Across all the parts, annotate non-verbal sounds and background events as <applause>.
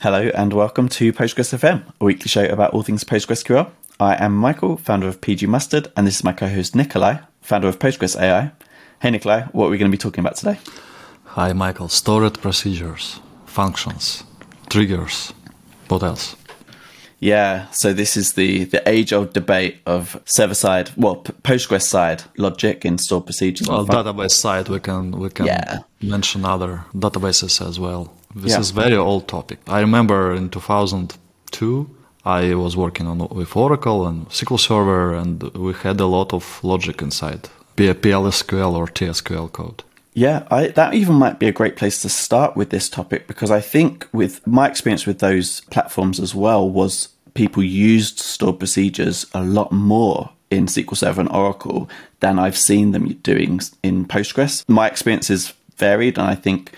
Hello and welcome to Postgres FM, a weekly show about all things PostgreSQL. I am Michael, founder of PG Mustard, and this is my co-host Nikolay, founder of Postgres AI. Hey Nikolay, what are we going to be talking about today? Hi Michael, stored procedures, functions, triggers, what else? Yeah, so this is the, the age old debate of server side, well, P- Postgres side logic in stored procedures. Well, database side, we can we can Yeah. mention other databases as well. This Yeah. is very old topic. I remember in 2002, I was working on with Oracle and SQL Server, and we had a lot of logic inside PLSQL or TSQL code. Yeah, I, that even might be a great place to start with this topic because I think with my experience with those platforms as well was people used stored procedures a lot more in SQL Server and Oracle than I've seen them doing in Postgres. My experience is varied, and I think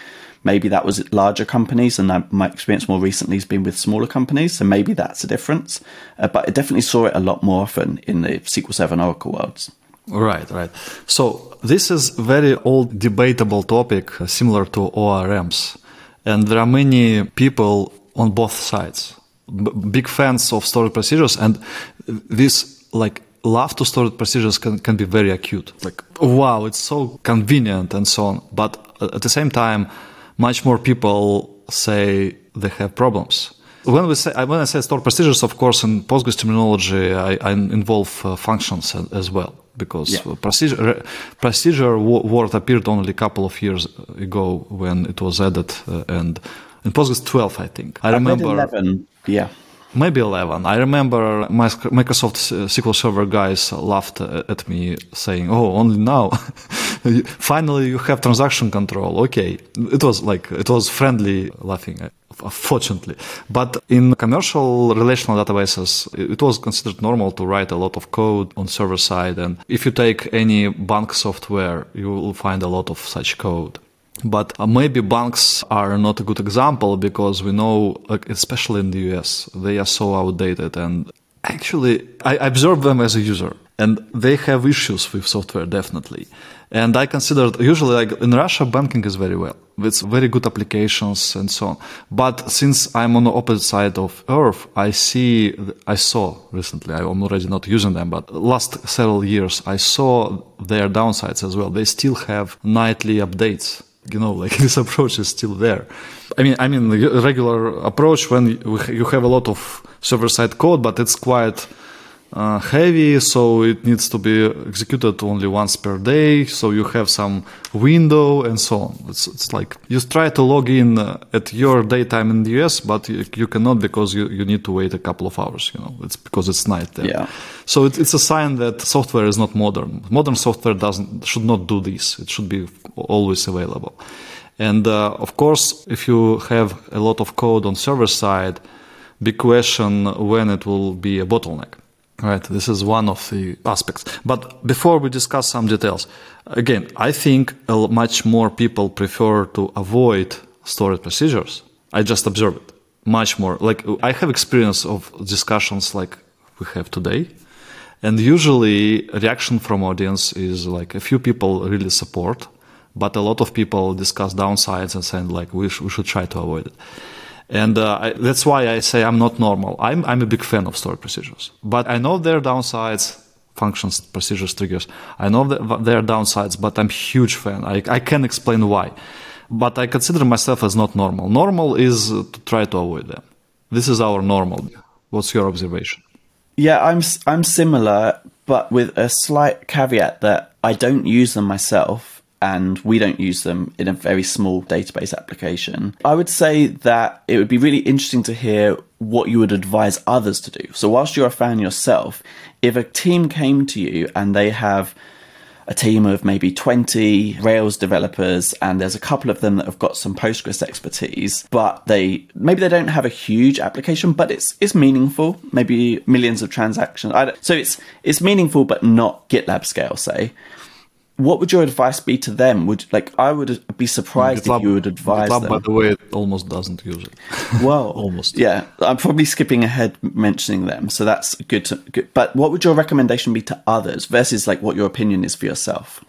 maybe that was larger companies, and my experience more recently has been with smaller companies, so maybe that's a difference. Uh, but I definitely saw it a lot more often in the SQL Server and Oracle worlds. Right, right. So this is very old debatable topic, uh, similar to ORMs, and there are many people on both sides, B- big fans of stored procedures, and this like love to stored procedures can, can be very acute. Like, wow, it's so convenient and so on. But uh, at the same time, much more people say they have problems. When we say when I say stored procedures, of course, in Postgres terminology, I, I involve uh, functions as well because Yeah. procedure procedure word appeared only a couple of years ago when it was added, uh, and in Postgres 12, I think. I I remember 11, yeah. Maybe 11. I remember Microsoft SQL Server guys laughed at me saying, "Oh, only now, <laughs> finally you have transaction control." Okay, it was like it was friendly laughing. uh, Fortunately, but in commercial relational databases, it was considered normal to write a lot of code on server side. And if you take any bank software, you will find a lot of such code. But maybe banks are not a good example because we know, especially in the US, they are so outdated. And actually, I observe them as a user, and they have issues with software definitely. And I consider usually, like in Russia, banking is very well. It's very good applications and so on. But since I'm on the opposite side of Earth, I see, I saw recently, I'm already not using them, but last several years, I saw their downsides as well. They still have nightly updates you know like <laughs> this approach is still there. I mean i mean the regular approach when you have a lot of server side code but it's quite uh, heavy so it needs to be executed only once per day so you have some window and so on it's, it's like you try to log in uh, at your daytime in the us but you, you cannot because you, you need to wait a couple of hours you know it's because it's night there Yeah. so it, it's a sign that software is not modern. Modern software doesn't should not do this. It should be always available. And uh, of course, if you have a lot of code on server side, big question when it will be a bottleneck. Right, this is one of the aspects. But before we discuss some details, again, I think much more people prefer to avoid storage procedures. I just observe it much more. Like I have experience of discussions like we have today, and usually reaction from audience is like a few people really support, but a lot of people discuss downsides and saying like we, sh- we should try to avoid it. And uh, I, that's why I say I'm not normal. I'm, I'm a big fan of stored procedures, but I know their downsides, functions, procedures, triggers. I know their downsides, but I'm huge fan. I, I can explain why, but I consider myself as not normal. Normal is to try to avoid them. This is our normal. What's your observation? Yeah, I'm I'm similar, but with a slight caveat that I don't use them myself, and we don't use them in a very small database application. I would say that it would be really interesting to hear what you would advise others to do. So, whilst you're a fan yourself, if a team came to you and they have a team of maybe 20 Rails developers and there's a couple of them that have got some Postgres expertise, but they maybe they don't have a huge application, but it's it's meaningful, maybe millions of transactions. So it's it's meaningful but not GitLab scale, say. What would your advice be to them? Would like I would be surprised if you would advise GitLab, them. by the way, almost doesn't use it. <laughs> Well, Almost. Yeah, I'm probably skipping ahead mentioning them, so that's good. To, good. But what would your recommendation be to others versus like what your opinion is for yourself?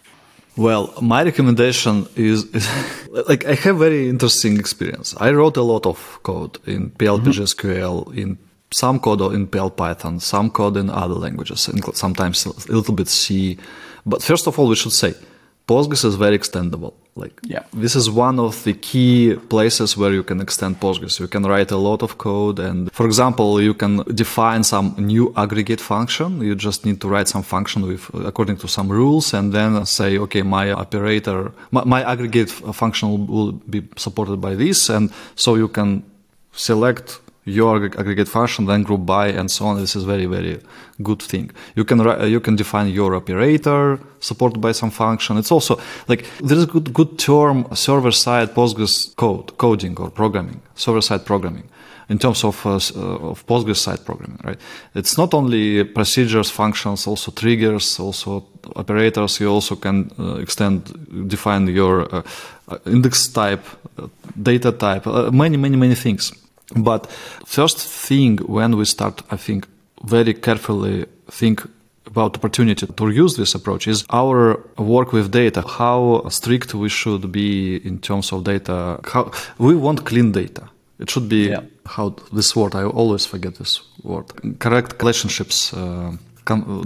Well, my recommendation is, is <laughs> like I have very interesting experience. I wrote a lot of code in PL/pgSQL, mm-hmm. in some code in PL Python, some code in other languages, and sometimes a little bit C. But first of all, we should say Postgres is very extendable. Like Yeah. this is one of the key places where you can extend Postgres. You can write a lot of code, and for example, you can define some new aggregate function. You just need to write some function with according to some rules, and then say, okay, my operator, my, my aggregate function will be supported by this, and so you can select your aggregate function, then group by, and so on. This is very, very good thing. You can you can define your operator supported by some function. It's also like there is a good good term server side Postgres code coding or programming server side programming. In terms of uh, uh, of Postgres side programming, right? It's not only procedures, functions, also triggers, also operators. You also can uh, extend, define your uh, uh, index type, uh, data type, many, many, many things. But first thing when we start, I think, very carefully think about opportunity to use this approach is our work with data. How strict we should be in terms of data. How we want clean data. It should be Yeah. how this word. I always forget this word. Correct relationships. Uh,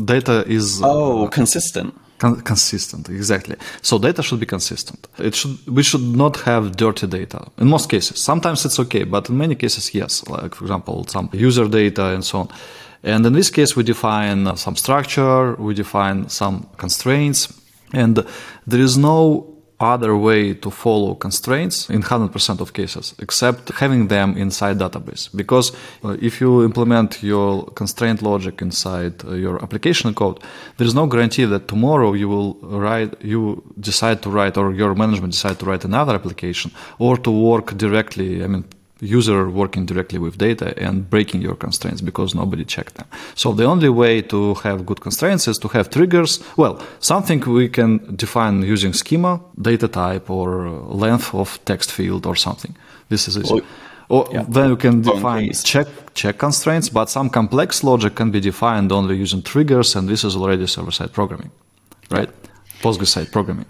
data is Oh, consistent. Con- consistent, exactly. So data should be consistent. It should we should not have dirty data in most cases. Sometimes it's okay, but in many cases, yes. Like for example, some user data and so on. And in this case, we define some structure, we define some constraints, and there is no other way to follow constraints in 100% of cases except having them inside database. Because uh, if you implement your constraint logic inside uh, your application code there is no guarantee that tomorrow you will write you decide to write or your management decide to write another application or to work directly i mean user working directly with data and breaking your constraints because nobody checked them. So the only way to have good constraints is to have triggers. Well, something we can define using schema, data type, or uh, length of text field or something. This is easy. Or- Or yeah. then you can define check check constraints, but some complex logic can be defined only using triggers, and this is already server-side programming, right? Postgres-side programming.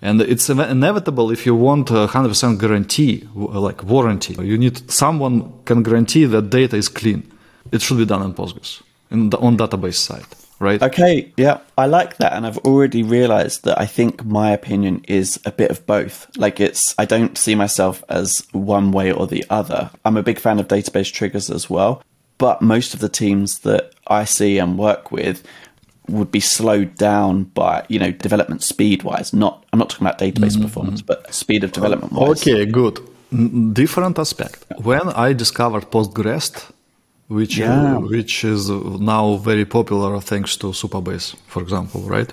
And it's inevitable if you want a 100% guarantee, like warranty. You need someone can guarantee that data is clean. It should be done in Postgres, in the, on database side, right? Okay, yeah, I like that, and I've already realized that I think my opinion is a bit of both. Like, it's I don't see myself as one way or the other. I'm a big fan of database triggers as well, but most of the teams that I see and work with would be slowed down by you know development speed wise. Not I'm not talking about database performance, but speed of development wise. Okay, good. Different aspect. When I discovered PostgREST, which Yeah. uh, which is now very popular thanks to Supabase, for example, right?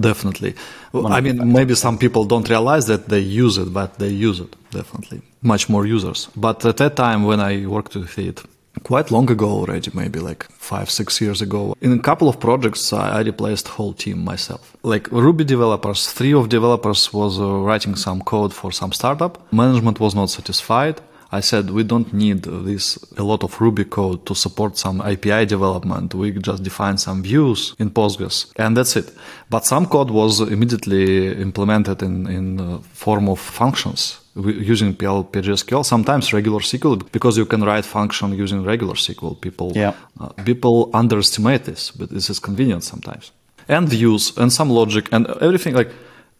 Definitely. Well, I mean, maybe some people don't realize that they use it, but they use it definitely. Much more users. But at that time, when I worked with it, quite long ago already, maybe like five, six years ago. In a couple of projects, I, replaced whole team myself. Like Ruby developers, three of developers was uh, writing some code for some startup. Management was not satisfied. I said we don't need this a lot of Ruby code to support some API development. We just define some views in Postgres, and that's it. But some code was immediately implemented in in uh, form of functions using PL PGSQL. Sometimes regular SQL because you can write function using regular SQL. People Yeah. uh, people underestimate this, but this is convenient sometimes. And views and some logic and everything like.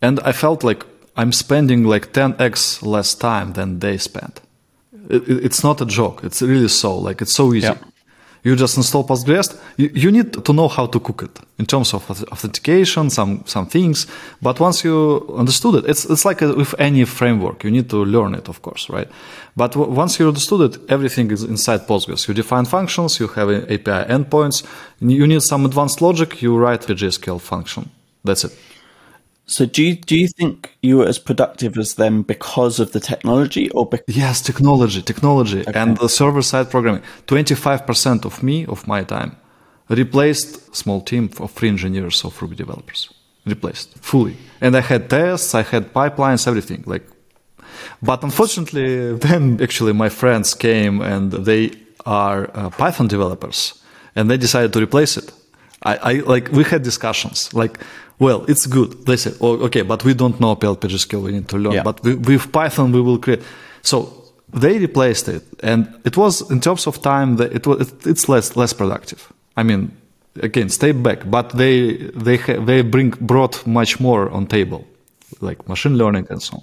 And I felt like I'm spending like 10x less time than they spent. It, it- it's not a joke. It's really so. Like it's so easy. Yeah. You just install Postgres. You, you need to know how to cook it in terms of authentication, some some things. But once you understood it, it's it's like a, with any framework. You need to learn it, of course, right? But once you understood it, everything is inside Postgres. You define functions. You have API endpoints. You need some advanced logic. You write a GSQL function. That's it. So do you do you think you were as productive as them because of the technology, or be- Yes, technology, technology, and the server side programming. 25% of me, of my time, replaced small team of three engineers of Ruby developers. Replaced fully. And I had tests, I had pipelines, everything. Like, but unfortunately, <laughs> then actually my friends came and they are uh, Python developers and they decided to replace it. I, I like we had discussions like Well, it's good. They say, oh, okay, but we don't know PL/pgSQL. We need to learn. Yeah. But we, with Python, we will create. So they replaced it, and it was in terms of time that it was it, it's less less productive. I mean, again, step back, but they they ha- they bring brought much more on table, like machine learning and so on.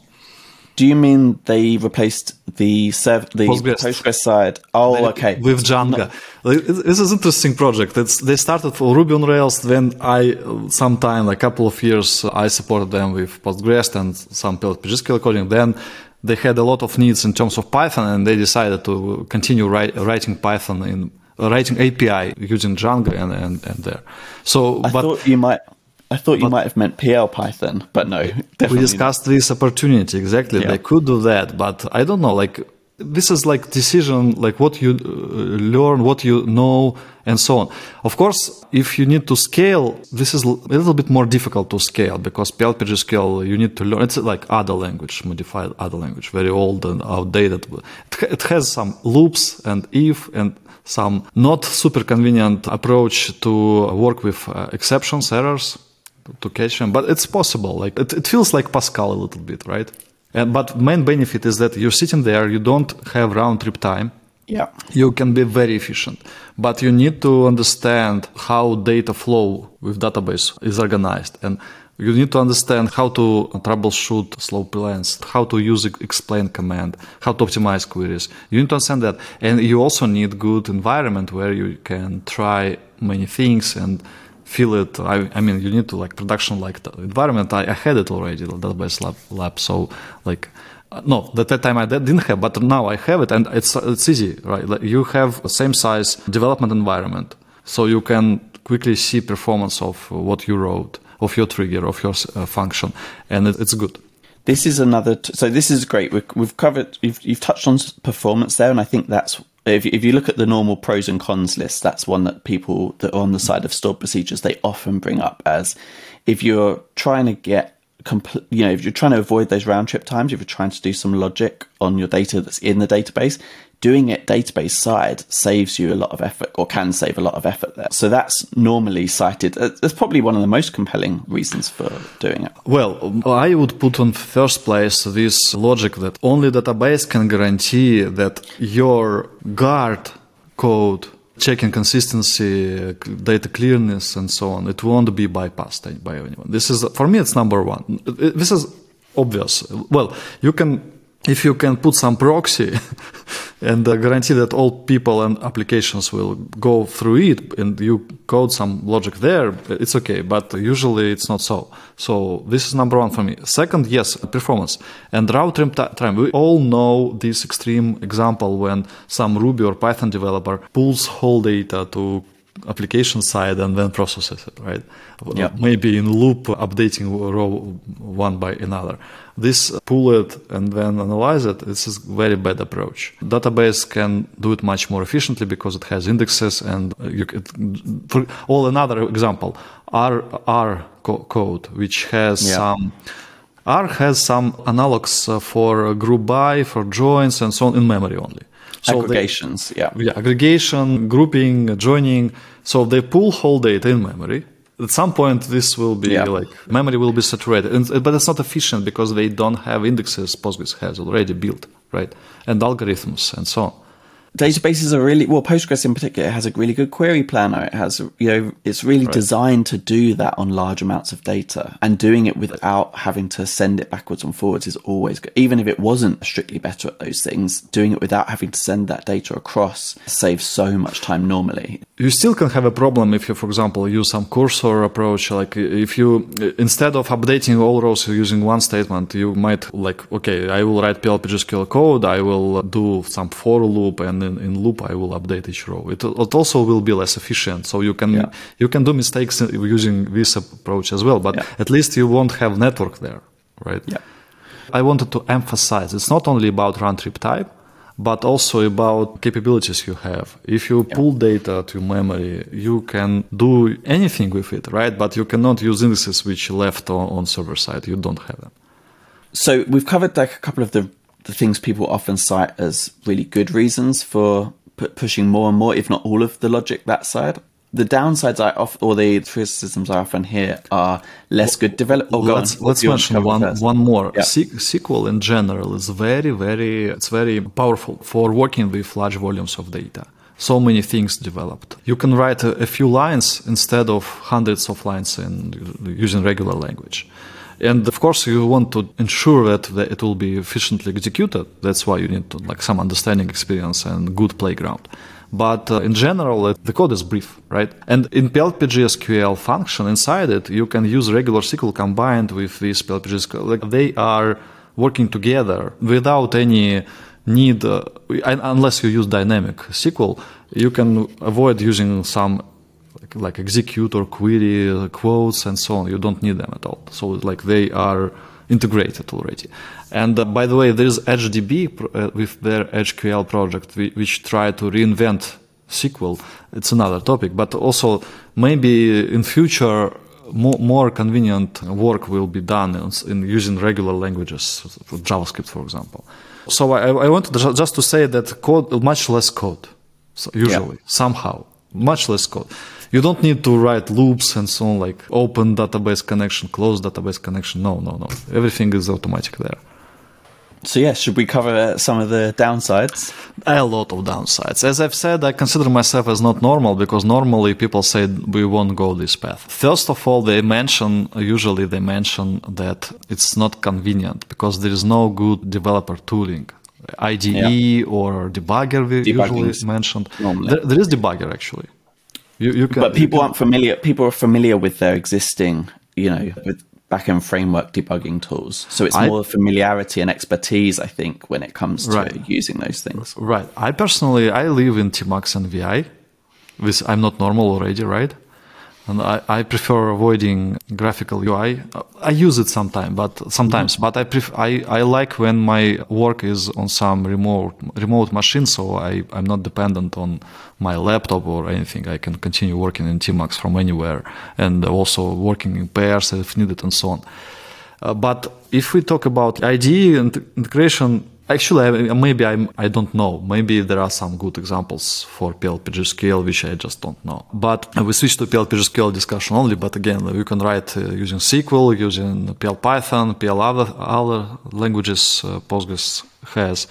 Do you mean they replaced the serv- the Postgres. Postgres side? Oh, okay. With Django. Like, it- This is interesting project. It's, they started for Ruby on Rails. Then I, sometime, a couple of years, I supported them with Postgres and some PGSQL coding. Then they had a lot of needs in terms of Python and they decided to continue write, writing Python in writing API using Django and, and, and there. So, I but thought you might. I thought you might have meant PL Python, but no. we <laughs> discussed this opportunity exactly Yeah. they could do that but i don't know like this is like decision like what you uh, learn what you know and so on of course if you need to scale this is a little bit more difficult to scale because PLPG scale you need to learn it's like other language modified other language very old and outdated it, it has some loops and if and some not super convenient approach to work with uh, exceptions errors to catch them, but it's possible. Like it, it feels like Pascal a little bit, right? And but main benefit is that you're sitting there, you don't have round trip time. Yeah. You can be very efficient, but you need to understand how data flow with database is organized, and you need to understand how to troubleshoot slow plans, how to use explain command, how to optimize queries. You need to understand that, and you also need good environment where you can try many things and feel it. I, I mean, you need to like production like the environment. I, I had it already, database lab, lab. So like, uh, no, at that time I did- didn't have, but now I have it, and it's it's easy, right? Like you have same size development environment, so you can quickly see performance of what you wrote, of your trigger, of your uh, function, and it, it's good. This is another. T- so this is great. We've, we've covered. You've, you've touched on performance there, and I think that's if if you look at the normal pros and cons list, that's one that people that are on the side of stored procedures they often bring up as if you're trying to get complete. You know, if you're trying to avoid those round trip times, if you're trying to do some logic on your data that's in the database. Doing it database side saves you a lot of effort, or can save a lot of effort there. So that's normally cited. That's probably one of the most compelling reasons for doing it. Well, I would put on first place this logic that only database can guarantee that your guard code, checking consistency, data clearness, and so on, it won't be bypassed by anyone. This is, for me, it's number one. This is obvious. Well, you can, if you can put some proxy <laughs> and uh, guarantee that all people and applications will go through it and you code some logic there, it's okay. But usually it's not so. So this is number one for me. Second, yes, performance and route time. We all know this extreme example when some Ruby or Python developer pulls whole data to application side and then processes it, right? Yeah. Maybe in loop updating row one by another. This pull it and then analyze it. This is very bad approach. Database can do it much more efficiently because it has indexes and you could, for all another example, R R co- code which has Yeah. some R has some analogs uh, for group by, for joins, and so on in memory only. So they- Aggregations, yeah. yeah, aggregation, grouping, joining. So they pull whole data in memory. At some point, this will be Yeah. like memory will be saturated, and, uh, but it's not efficient because they don't have indexes Postgres has already built, right? And algorithms and so on. Databases are really well postgres in particular has a really good query planner it has you know it's really designed to do that on large amounts of data and doing it without having to send it backwards and forwards is always good even if it wasn't strictly better at those things doing it without having to send that data across saves so much time normally You still can have a problem if you, for example, use some cursor approach. Like if you, instead of updating all rows using one statement, you might like, okay, I will write PLPGSQL code. I will do some for loop and in, in loop, I will update each row. It, it also will be less efficient. So you can, Yeah. you can do mistakes using this approach as well, but Yeah. at least you won't have network there, right? Yeah. I wanted to emphasize it's not only about round trip type, but also about capabilities you have. If you pull data to memory, you can do anything with it, right? But you cannot use indices which left on, on server side. You don't have them. so we've covered like a couple of the the things people often cite as really good reasons for pu- pushing more and more if not all of the logic that side the downsides I off or the criticisms I often hear are less good development. Oh, let's on. let's You want to mention cover one first? one more. Yeah. Se- SQL in general is very very it's very powerful for working with large volumes of data. So many things developed. You can write a, a few lines instead of hundreds of lines in using regular language. And of course, you want to ensure that, that it will be efficiently executed. That's why you need to, like some understanding experience and good playground. But uh, in general, it, the code is brief, right? And in PLPG SQL function inside it, you can use regular SQL combined with this PLPG SQL. Like they are working together without any need, uh, unless you use dynamic SQL, you can avoid using some like, execute or query quotes and so on. You don't need them at all. So like they are integrated already. And uh, by the way, there is EdgeDB uh, with their EdgeQL project, which try to reinvent SQL. It's another topic, but also maybe in future more, more convenient work will be done in, in using regular languages, for JavaScript, for example. So I, I wanted ju- just to say that code, much less code, usually, somehow, much less code. You don't need to write loops and so on, like open database connection, close database connection. No, no, no. Everything is automatic there. So yeah, should we cover some of the downsides? A lot of downsides. As I've said, I consider myself as not normal because normally people say we won't go this path. First of all, they mention, usually they mention that it's not convenient because there is no good developer tooling. IDE or debugger we Debugging usually mentioned. There, there is debugger actually. You, you can, But people aren't familiar. People are familiar with their existing, you know, with backend framework debugging tools. So it's I- more familiarity and expertise, I think, when it comes to Right. using those things. Right. I personally I live in tmux and VI. With I'm not normal already, right? And I, I prefer avoiding graphical UI. I use it sometimes, but sometimes, but I pref- I, I like when my work is on some remote remote machine, so I, I'm not dependent on my laptop or anything. I can continue working in tmux from anywhere and also working in pairs if needed and so on. Uh, but if we talk about IDE and integration, actually, maybe I'm, I don't know. Maybe there are some good examples for PLPG which I just don't know. But we switch to PLPG discussion only. But again, you can write uh, using SQL, using PL Python, PL other, other languages uh, Postgres has.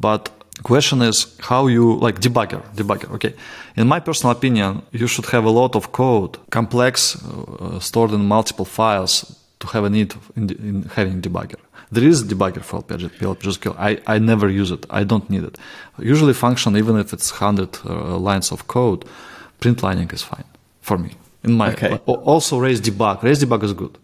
But question is how you like debugger debugger okay in my personal opinion you should have a lot of code complex uh, stored in multiple files to have a need in, in having debugger there is a debugger for PLPG I, I never use it. I don't need it. Usually function even if it's 100 uh, lines of code print lining is fine for me. In my Okay. also raise debug. Raise debug is good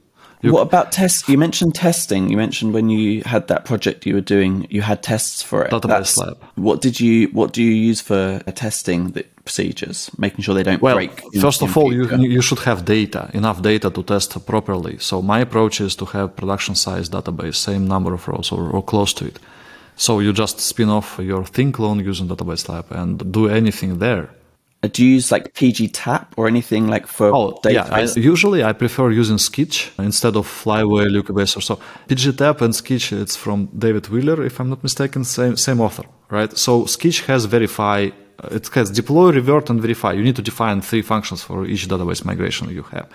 what about test? You mentioned testing. You mentioned when you had that project you were doing, you had tests for it. Database lab. What did you? What do you use for uh, testing the procedures? Making sure they don't Well, break. first of all, you, you should have data, enough data to test properly. So my approach is to have production size database, same number of rows or, or close to it. So you just spin off your thin clone using database lab and do anything there. Uh, do you use like pgTAP or anything like for Oh, yeah. I, usually I prefer using Sqitch instead of Flyway, Liquibase or so. pgTAP and Sqitch, it's from David Wheeler, if I'm not mistaken, same, same author, right? So Sqitch has verify, uh, it has deploy, revert, and verify. You need to define three functions for each database migration you have.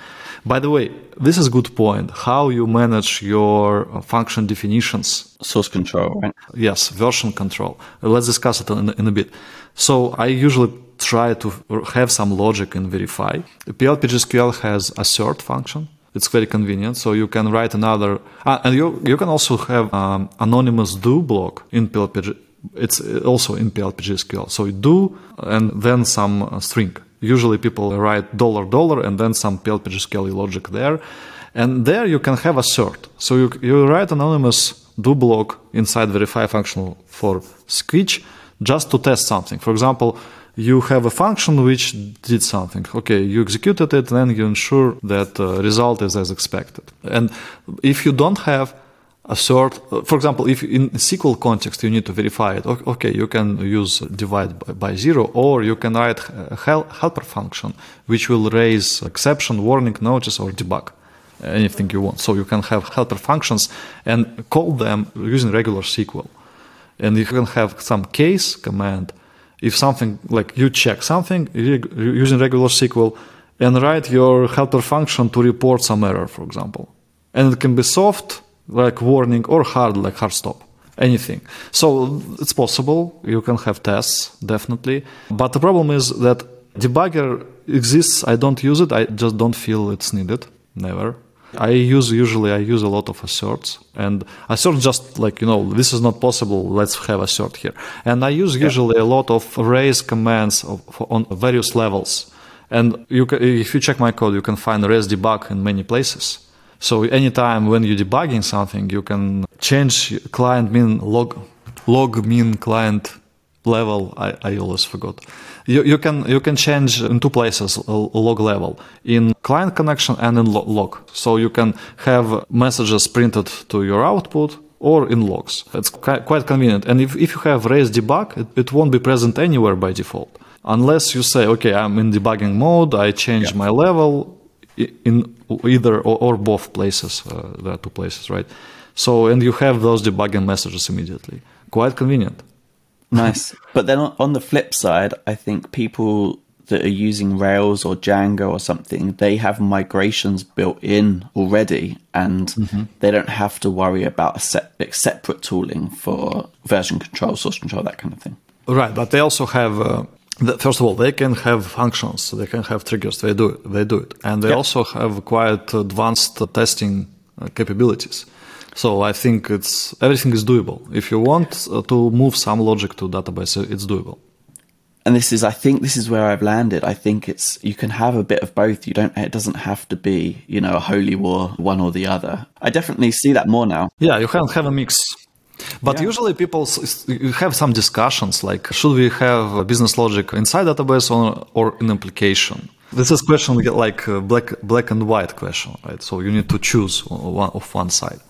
By the way, this is a good point. How you manage your uh, function definitions Source control, right? Yes, version control. Let's discuss it in, in a bit. So I usually try to have some logic and verify. PLPGSQL has assert function. It's very convenient. So you can write another, uh, and you you can also have um, anonymous do block in PLPG. It's also in PLPGSQL. So you do and then some uh, string. Usually people write dollar dollar and then some PLPGSQL logic there. And there you can have assert. So you, you write anonymous do block inside verify function for Sqitch just to test something. For example, you have a function which did something. Okay, you executed it, then you ensure that the result is as expected. And if you don't have assert, uh, for example, if in SQL context you need to verify it, okay, you can use uh, divide by, by zero, or you can write a helper function which will raise exception, warning, notice, or debug anything you want. So you can have helper functions and call them using regular SQL. And you can have some case command if something like you check something using regular SQL and write your helper function to report some error, for example. And it can be soft, like warning, or hard, like hard stop. Anything. So it's possible. You can have tests, definitely. But the problem is that debugger exists. I don't use it. I just don't feel it's needed. Never. I use usually I use a lot of asserts and assert just like you know this is not possible let's have assert here. And I use usually a lot of raise commands of, on various levels. And you can, if you check my code you can find raise debug in many places. So anytime when you're debugging something you can change client mean log log mean client level I, I always forgot. You, you can you can change in two places log level in client connection and in log. So you can have messages printed to your output or in logs. It's quite convenient. And if, if you have raise debug it, it won't be present anywhere by default. Unless you say okay i'm in debugging mode i change yeah. my level in either or, or both places uh, there are two places right? So and you have those debugging messages immediately. Quite convenient Nice. but then on the flip side, I think people that are using Rails or Django or something, they have migrations built in already and mm-hmm. they don't have to worry about a set, separate tooling for version control, source control, that kind of thing. Right, but they also have uh, first of all, they can have functions, they can have triggers. They do it, they do it, and they also have quite advanced testing uh, capabilities. So I think it's everything is doable. If you want uh, to move some logic to database, uh, it's doable. And this is, I think, this is where I've landed. I think it's you can have a bit of both. You don't. It doesn't have to be, you know, a holy war, one or the other. I definitely see that more now. Yeah, you can have a mix. But yeah. usually people have some discussions like, should we have business logic inside database or, or in application? This is question like black black and white question, right? So you need to choose one of one side.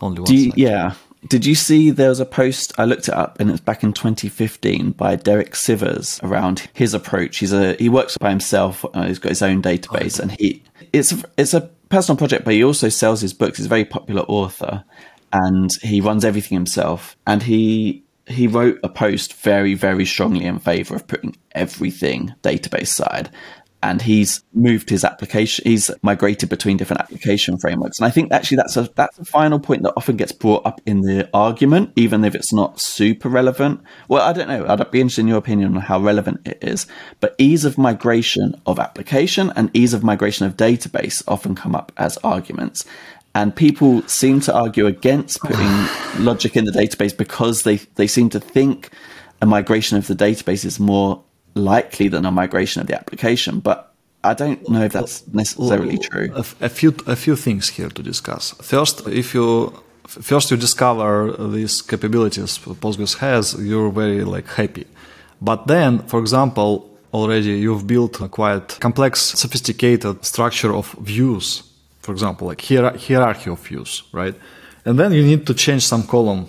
Only one. You, yeah. Did you see there was a post? I looked it up, and it's back in 2015 by Derek Sivers around his approach. He's a he works by himself. Uh, he's got his own database, and he it's a, it's a personal project, but he also sells his books. He's a very popular author, and he runs everything himself. And he he wrote a post very very strongly in favor of putting everything database side and he's moved his application he's migrated between different application frameworks. And i think actually that's a that's a final point that often gets brought up in the argument even if it's not super relevant. Well i don't know. I'd be interested in your opinion on how relevant it is. But ease of migration of application and ease of migration of database often come up as arguments. And people seem to argue against putting logic in the database because they, they seem to think a migration of the database is more likely than a migration of the application, but I don't know if that's necessarily true. A, a, few a few things here to discuss. First, if you first you discover these capabilities Postgres has, you're very like happy. But then, for example, already you've built a quite complex, sophisticated structure of views. For example, like hier- hierarchy of views, right? And then you need to change some column.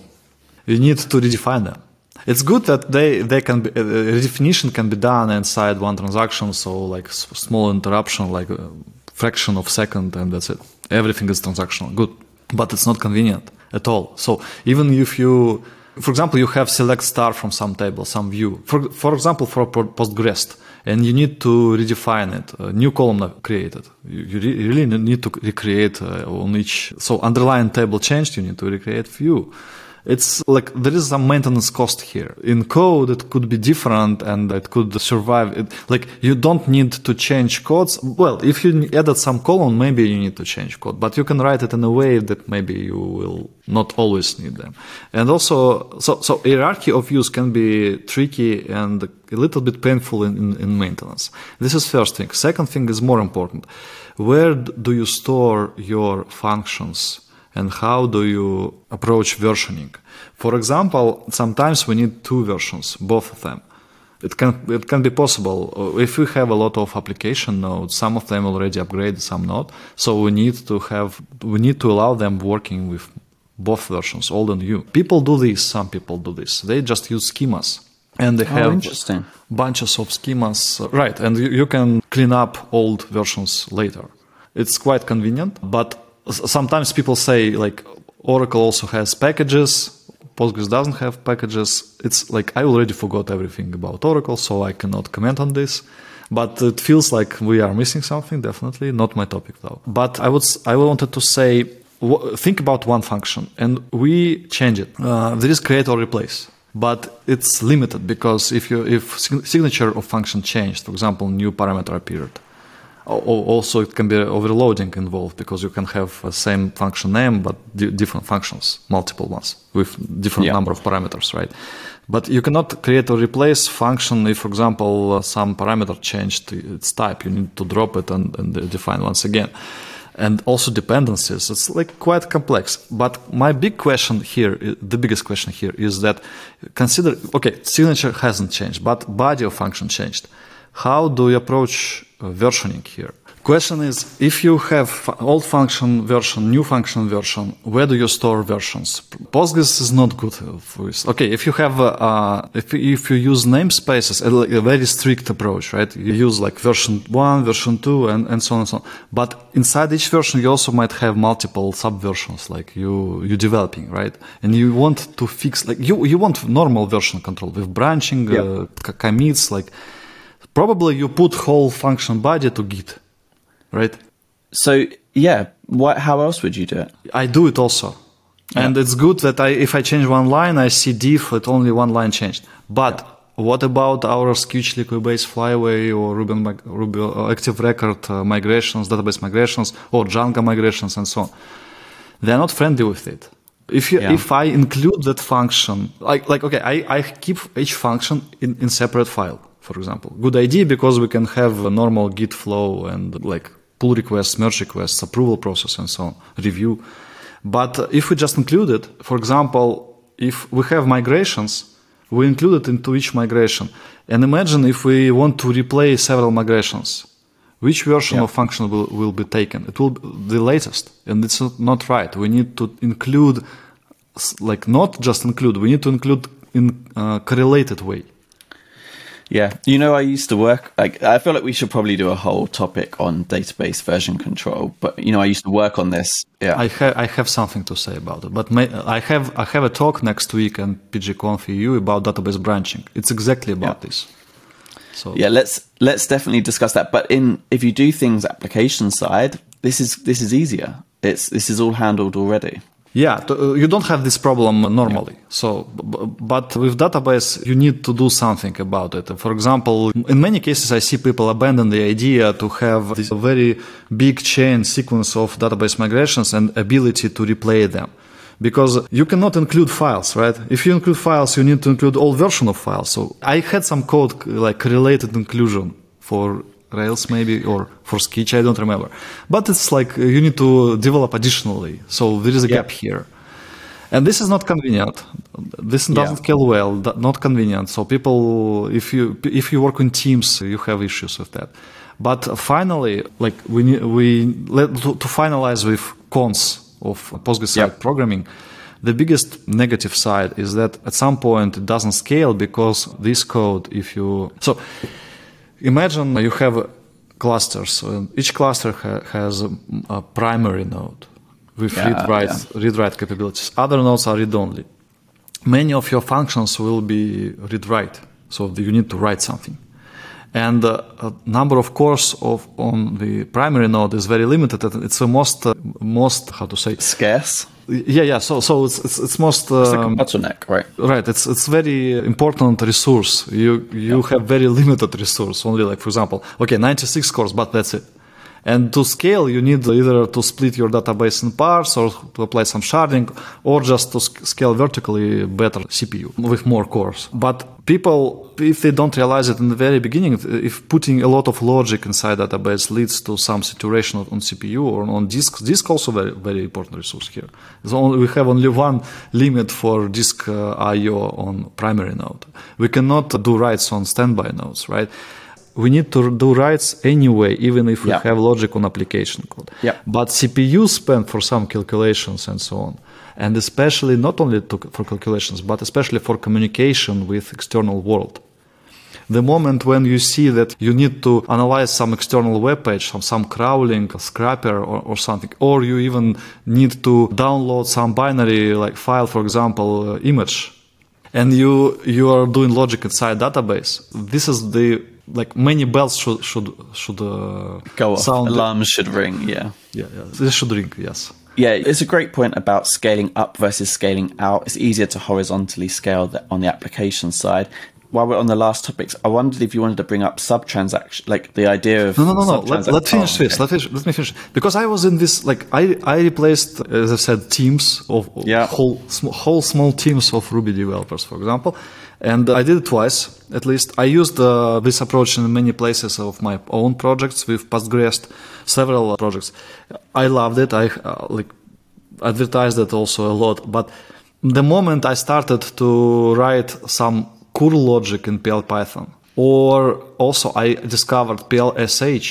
You need to redefine them it's good that they they can be, uh, redefinition can be done inside one transaction. So like small interruption, like a fraction of second, and that's it. Everything is transactional. Good, but it's not convenient at all. So even if you, for example, you have select star from some table, some view. For for example, for Postgres, and you need to redefine it. A new column created. You, you re- really need to recreate uh, on each. So underlying table changed. You need to recreate view it's like there is some maintenance cost here. In code, it could be different and it could survive. It, like you don't need to change codes. Well, if you added some column, maybe you need to change code, but you can write it in a way that maybe you will not always need them. And also, so, so hierarchy of use can be tricky and a little bit painful in, in, in maintenance. This is first thing. Second thing is more important. Where do you store your functions? And how do you approach versioning. For example, sometimes we need two versions, both of them. It can it can be possible uh, if we have a lot of application nodes. Some of them already upgraded, some not. So we need to have we need to allow them working with both versions, old and new. People do this. Some people do this. They just use schemas and they oh, have interesting. bunches of schemas. Uh, right, and you, you can clean up old versions later. It's quite convenient, but sometimes people say like Oracle also has packages. Postgres doesn't have packages. It's like I already forgot everything about Oracle, so I cannot comment on this. But it feels like we are missing something. Definitely not my topic though. But I was I wanted to say think about one function and we change it. Uh, there is create or replace, but it's limited because if you if signature of function changed, for example, new parameter appeared. Also, it can be overloading involved because you can have the same function name but different functions, multiple ones with different yeah. number of parameters, right? But you cannot create or replace function if, for example, uh, some parameter changed its type. You need to drop it and, and define once again and also dependencies. It's like quite complex. But my big question here, the biggest question here is that consider, okay, signature hasn't changed, but body of function changed. How do you approach versioning here? Question is, if you have old function version, new function version, where do you store versions? Postgres is not good for this. Okay, if you have, uh, if, if you use namespaces, a, very strict approach, right? You use like version one, version two, and, and so on and so on. But inside each version, you also might have multiple subversions, like you, you're developing, right? And you want to fix, like you, you want normal version control with branching, yep. uh, commits, like probably you put whole function body to Git right? So yeah, what? How else would you do it? I do it also, yeah. and it's good that I if I change one line, I see diff that only one line changed. But yeah. what about our Sqitch Liquibase Flyway or Ruby, Ruby uh, Active Record uh, migrations, database migrations, or Django migrations, and so on? They're not friendly with it. If you, yeah. if I include that function, like like okay, I, I keep each function in, in separate file, for example. Good idea because we can have a normal Git flow and like pull requests, merge requests, approval process, and so on, review. But if we just include it, for example, if we have migrations, we include it into each migration. And imagine if we want to replay several migrations, which version yeah. of function will, will be taken? It will be the latest, and it's not right. We need to include, like not just include, we need to include in a correlated way. Yeah, you know, I used to work. Like, I feel like we should probably do a whole topic on database version control. But you know, I used to work on this. Yeah, I have I have something to say about it. But may, I have I have a talk next week and PGConf EU about database branching. It's exactly about yeah. this. So yeah, let's let's definitely discuss that. But in if you do things application side, this is this is easier. It's this is all handled already. Yeah, uh, you don't have this problem normally. Yeah. So, but with database, you need to do something about it. For example, in many cases, I see people abandon the idea to have this very big chain sequence of database migrations and ability to replay them. Because you cannot include files, right? If you include files, you need to include all version of files. So I had some code like related inclusion for Rails maybe or for Sqitch, I don't remember. But it's like uh, you need to develop additionally. So there is a gap here. And this is not convenient. This doesn't yeah. scale well. Not convenient. So people, if you if you work in teams, you have issues with that. But finally, like we we let to, to finalize with cons of Postgres yeah. programming. The biggest negative side is that at some point it doesn't scale because this code, if you so Imagine you have clusters. And each cluster ha- has a, a, primary node with yeah, read-write yeah. read-write capabilities. Other nodes are read-only. Many of your functions will be read-write, so you need to write something. And uh, a number of cores of on the primary node is very limited. It's the most uh, most how to say scarce yeah, yeah. So, so it's it's, it's most um, it's like a um, bottleneck, right? Right. It's it's very important resource. You you yeah. have very limited resource. Only like for example, okay, 96 cores, but that's it. And to scale, you need either to split your database in parts or to apply some sharding or just to scale vertically better CPU with more cores. But people, if they don't realize it in the very beginning, if putting a lot of logic inside database leads to some saturation on CPU or on disk, disk also very, very important resource here. We have only one limit for disk uh, I/O on primary node. We cannot do writes on standby nodes, right? We need to do writes anyway, even if we yeah. have logic on application code. Yeah. But CPU spent for some calculations and so on. And especially not only to, for calculations, but especially for communication with external world. The moment when you see that you need to analyze some external web page, some, some crawling, scraper or, or something, or you even need to download some binary like file, for example, uh, image, and you you are doing logic inside database. This is the like many bells should should should uh, Go off. sound. Alarms should ring. Yeah. Yeah, yeah, this should ring. Yes. Yeah, it's a great point about scaling up versus scaling out. It's easier to horizontally scale on the application side. While we're on the last topics, I wondered if you wanted to bring up sub-transaction, like the idea of No, no, no, no. Let, sub-transac- finish Oh, this. Let, finish, let me finish because I was in this like I I replaced as I said teams of of Yeah. whole sm- whole small teams of Ruby developers, for example, and I did it twice at least. I used uh, this approach in many places of my own projects with Postgres, several projects. I loved it. I uh, like advertised it also a lot, but the moment I started to write some curl logic in PL Python, or also I discovered PL/sh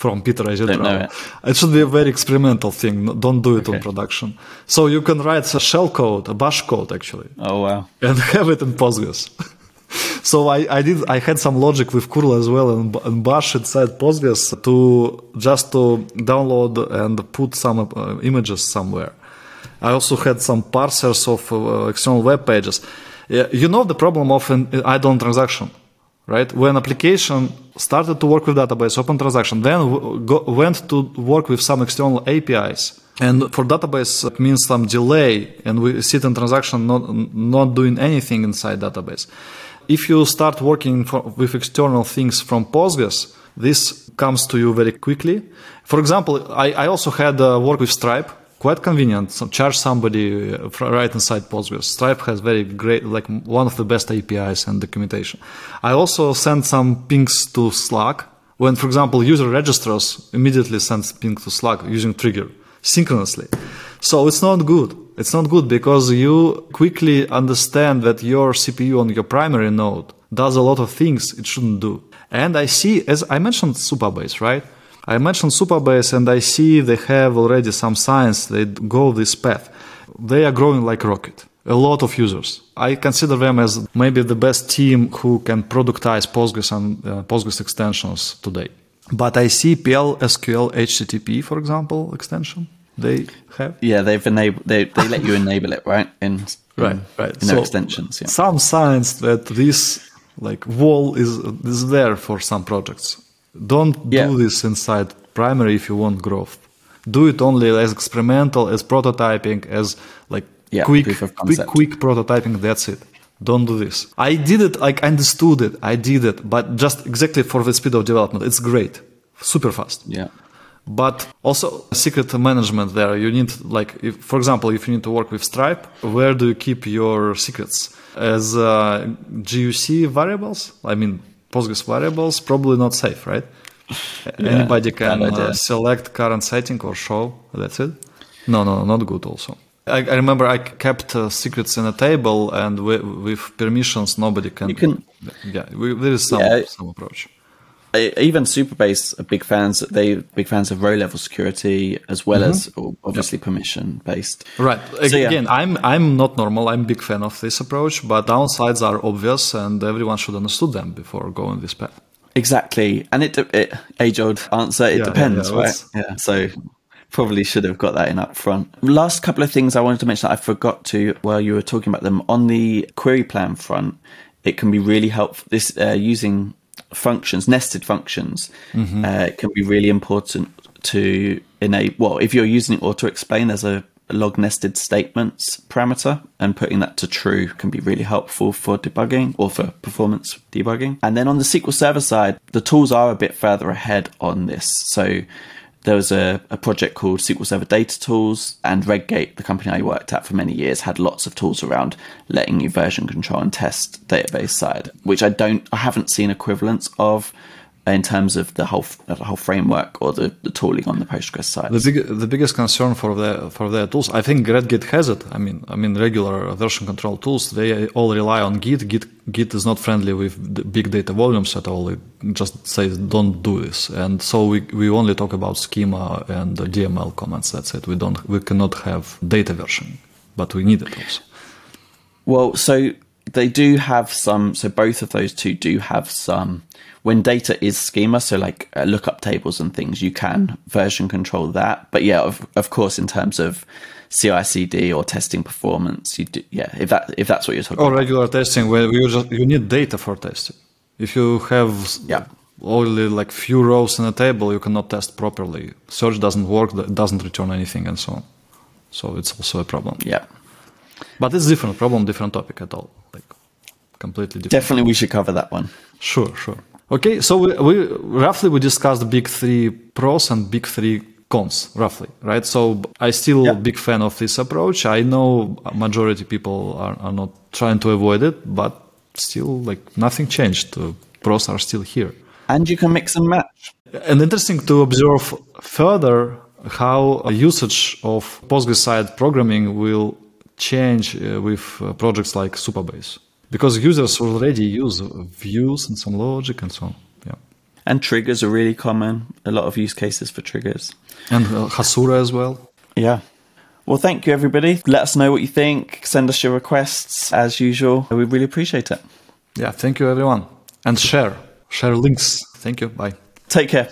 from Peter know it. It should be a very experimental thing. Don't do it on production. So you can write a shell code, a bash code actually, Oh wow. and <laughs> have it in Postgres. <laughs> so I, I did I had some logic with curl as well and, and bash inside Postgres to just to download and put some uh, images somewhere. I also had some parsers of uh, external web pages. You know the problem of an idle transaction, right? When application started to work with database, open transaction, then go, went to work with some external APIs. And for database, it means some delay, and we sit in transaction not not doing anything inside database. If you start working for, with external things from Postgres, this comes to you very quickly. For example, I, I also had uh, work with Stripe, quite convenient. So charge somebody uh, right inside Postgres. Stripe has very great, like one of the best APIs and documentation. I also send some pings to Slack. When, for example, user registers, immediately sends ping to Slack using trigger synchronously. So it's not good. It's not good because you quickly understand that your CPU on your primary node does a lot of things it shouldn't do. And I see, as I mentioned Supabase, right? I mentioned Supabase and I see they have already some signs they go this path. They are growing like rocket. A lot of users. I consider them as maybe the best team who can productize Postgres and uh, Postgres extensions today. But I see PL SQL HTTP, for example, extension they have. Yeah, they've enabled. They they let you enable it, right? In <laughs> Right, in, right. In their extensions. Yeah. Some signs that this like wall is is there for some projects. Don't Yeah. do this inside primary if you want growth. Do it only as experimental, as prototyping, as like Yeah, quick, quick, quick prototyping. That's it. Don't do this. I did it. Like I understood it. I did it, but just exactly for the speed of development. It's great, super fast Yeah. but also secret management there you need like if, for example if you need to work with stripe where do you keep your secrets as uh, guc variables i mean postgres variables probably not safe right anybody can uh, select current setting or show that's it no no not good also I, I remember I kept uh, secrets in a table, and wi- with permissions, nobody can. You can- Yeah, we, there is some Yeah. some approach. Even Supabase are big fans. They big fans of row level security as well as obviously permission based. Right. So, yeah. Again, I'm I'm not normal. I'm a big fan of this approach, but downsides are obvious, and everyone should understand them before going this path. Exactly, and it, it age old answer. It Yeah, depends, yeah, yeah, right? Yeah. So probably should have got that in up front. Last couple of things I wanted to mention that I forgot to while you were talking about them on the query plan front. It can be really helpful. This uh, using functions, nested functions, Mm-hmm. uh, can be really important to enable. Well, if you're using auto explain, there's a log nested statements parameter and putting that to true can be really helpful for debugging or for performance debugging. And then on the SQL Server side, the tools are a bit further ahead on this. So there was a, a project called SQL Server Data Tools, and Redgate, the company I worked at for many years, had lots of tools around letting you version control and test database side, which I don't, I haven't seen equivalents of Uh, in terms of the whole the whole framework or the, the tooling on the Postgres side. The big, the biggest concern for the for their tools, I think Redgate has it. I mean, I mean regular version control tools, they all rely on Git. Git Git is not friendly with the big data volumes at all. It just says don't do this, and so we we only talk about schema and DML comments. That's it. We don't we cannot have data version, but we need it also. Well, so They do have some, so both of those two do have some. When data is schema, so like uh, lookup tables and things, you can version control that. But yeah, of, of course, in terms of CI/CD or testing performance, you do, yeah. If that if that's what you're talking about. Or about, regular testing where you just you need data for testing. If you have Yeah. only like few rows in a table, you cannot test properly. Search doesn't work, it doesn't return anything, and so on. So it's also a problem. yeah, But it's different problem, different topic at all. Like completely different. definitely we should cover that one. Sure, sure. Okay, so we, we roughly we discussed big three pros and big three cons, roughly, right? So I still Yeah. big fan of this approach. I know majority people are, are not trying to avoid it, but still, like nothing changed. The pros are still here. And you can mix and match. And interesting to observe further how usage of Postgres-side programming will change uh, with uh, projects like Supabase. Because users already use views and some logic and so on. Yeah. And triggers are really common. A lot of use cases for triggers. And uh, Hasura as well. Yeah. Well, thank you, everybody. Let us know what you think. Send us your requests as usual. We really appreciate it. Yeah, thank you everyone. And share. Share links. Thank you. Bye. Take care.